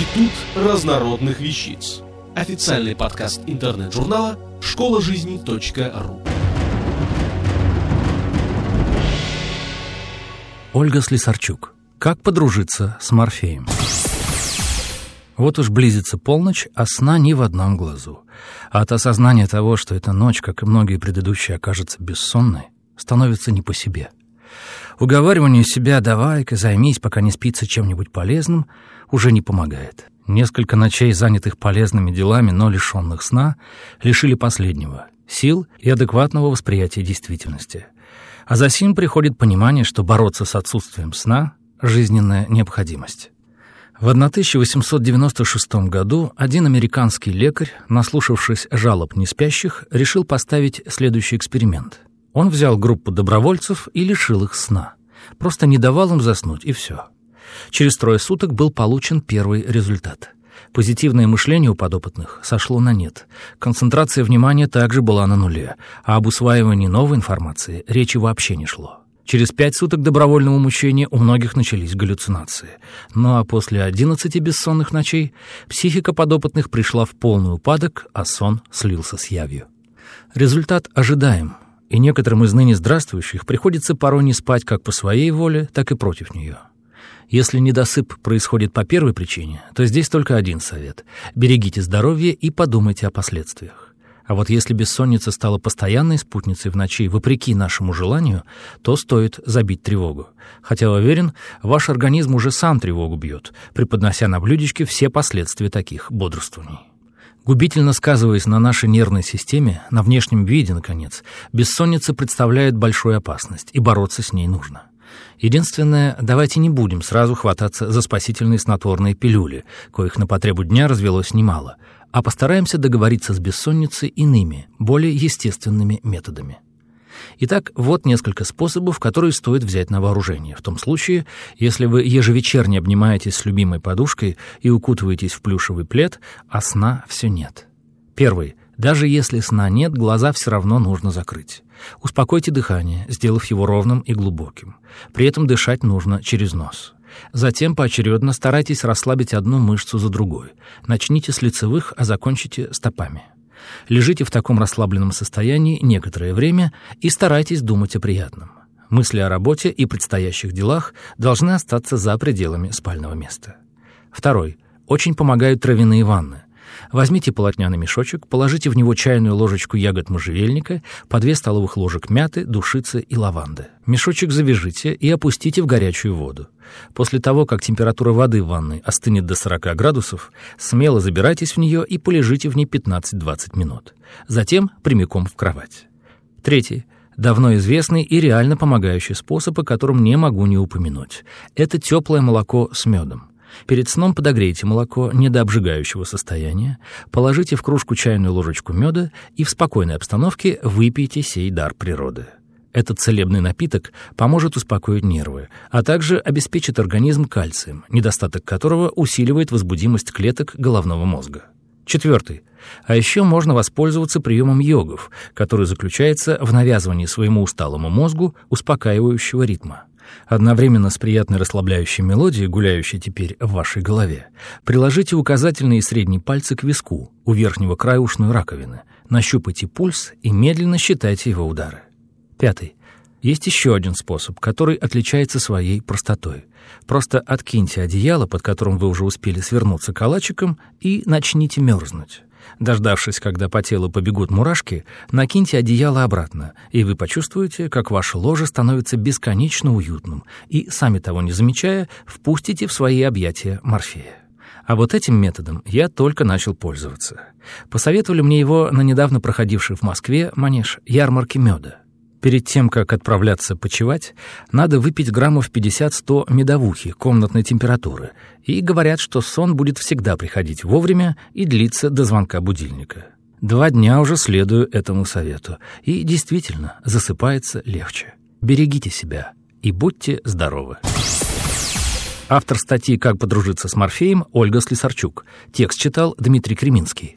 Институт разнородных вещиц. Официальный подкаст интернет-журнала школа жизни .ру. Ольга Слесарчук. Как подружиться с Морфеем? Вот уж близится полночь, а сна ни в одном глазу. А от осознания того, что эта ночь, как и многие предыдущие, окажется бессонной, становится не по себе. Уговаривание себя «давай-ка, займись, пока не спится чем-нибудь полезным» уже не помогает. Несколько ночей, занятых полезными делами, но лишенных сна, лишили последнего — сил и адекватного восприятия действительности. А за сим приходит понимание, что бороться с отсутствием сна — жизненная необходимость. В 1896 году один американский лекарь, наслушавшись жалоб неспящих, решил поставить следующий эксперимент. Он взял группу добровольцев и лишил их сна. Просто не давал им заснуть, и все. Через трое суток был получен первый результат. Позитивное мышление у подопытных сошло на нет. Концентрация внимания также была на нуле, а об усваивании новой информации речи вообще не шло. Через пять суток добровольного мучения у многих начались галлюцинации. Ну а после одиннадцати бессонных ночей психика подопытных пришла в полный упадок, а сон слился с явью. Результат ожидаем, и некоторым из ныне здравствующих приходится порой не спать как по своей воле, так и против нее. Если недосып происходит по первой причине, то здесь только один совет. Берегите здоровье и подумайте о последствиях. А вот если бессонница стала постоянной спутницей в ночи, вопреки нашему желанию, то стоит забить тревогу. Хотя, уверен, ваш организм уже сам тревогу бьет, преподнося на блюдечке все последствия таких бодрствований. Губительно сказываясь на нашей нервной системе, на внешнем виде, наконец, бессонница представляет большую опасность, и бороться с ней нужно. Единственное, давайте не будем сразу хвататься за спасительные снотворные пилюли, коих на потребу дня развелось немало, а постараемся договориться с бессонницей иными, более естественными методами. Итак, вот несколько способов, которые стоит взять на вооружение, в том случае, если вы ежевечерне обнимаетесь с любимой подушкой и укутываетесь в плюшевый плед, а сна все нет. Первый. Даже если сна нет, глаза все равно нужно закрыть. Успокойте дыхание, сделав его ровным и глубоким. При этом дышать нужно через нос. Затем поочередно старайтесь расслабить одну мышцу за другой. Начните с лицевых, а закончите стопами. Лежите в таком расслабленном состоянии некоторое время и старайтесь думать о приятном. Мысли о работе и предстоящих делах должны остаться за пределами спального места. Второй. Очень помогают травяные ванны. Возьмите полотняный мешочек, положите в него чайную ложечку ягод можжевельника, по две столовых ложек мяты, душицы и лаванды. Мешочек завяжите и опустите в горячую воду. После того, как температура воды в ванной остынет до 40 градусов, смело забирайтесь в нее и полежите в ней 15-20 минут. Затем прямиком в кровать. Третий давно известный и реально помогающий способ, о котором не могу не упомянуть. Это теплое молоко с медом. Перед сном подогрейте молоко не до обжигающего состояния, положите в кружку чайную ложечку меда и в спокойной обстановке выпейте сей дар природы. Этот целебный напиток поможет успокоить нервы, а также обеспечит организм кальцием, недостаток которого усиливает возбудимость клеток головного мозга. Четвертый. А еще можно воспользоваться приемом йогов, который заключается в навязывании своему усталому мозгу успокаивающего ритма. Одновременно с приятной расслабляющей мелодией, гуляющей теперь в вашей голове, приложите указательный и средний пальцы к виску, у верхнего края ушной раковины, нащупайте пульс и медленно считайте его удары. Пятый. Есть еще один способ, который отличается своей простотой. Просто откиньте одеяло, под которым вы уже успели свернуться калачиком, и начните мерзнуть. Дождавшись, когда по телу побегут мурашки, накиньте одеяло обратно, и вы почувствуете, как ваше ложе становится бесконечно уютным, и, сами того не замечая, впустите в свои объятия Морфея. А вот этим методом я только начал пользоваться. Посоветовали мне его на недавно проходивший в Москве манеж ярмарки меда. Перед тем, как отправляться почевать, надо выпить граммов 50-100 медовухи комнатной температуры. И говорят, что сон будет всегда приходить вовремя и длиться до звонка будильника. Два дня уже следую этому совету. И действительно, засыпается легче. Берегите себя и будьте здоровы. Автор статьи «Как подружиться с Морфеем» Ольга Слесарчук. Текст читал Дмитрий Креминский.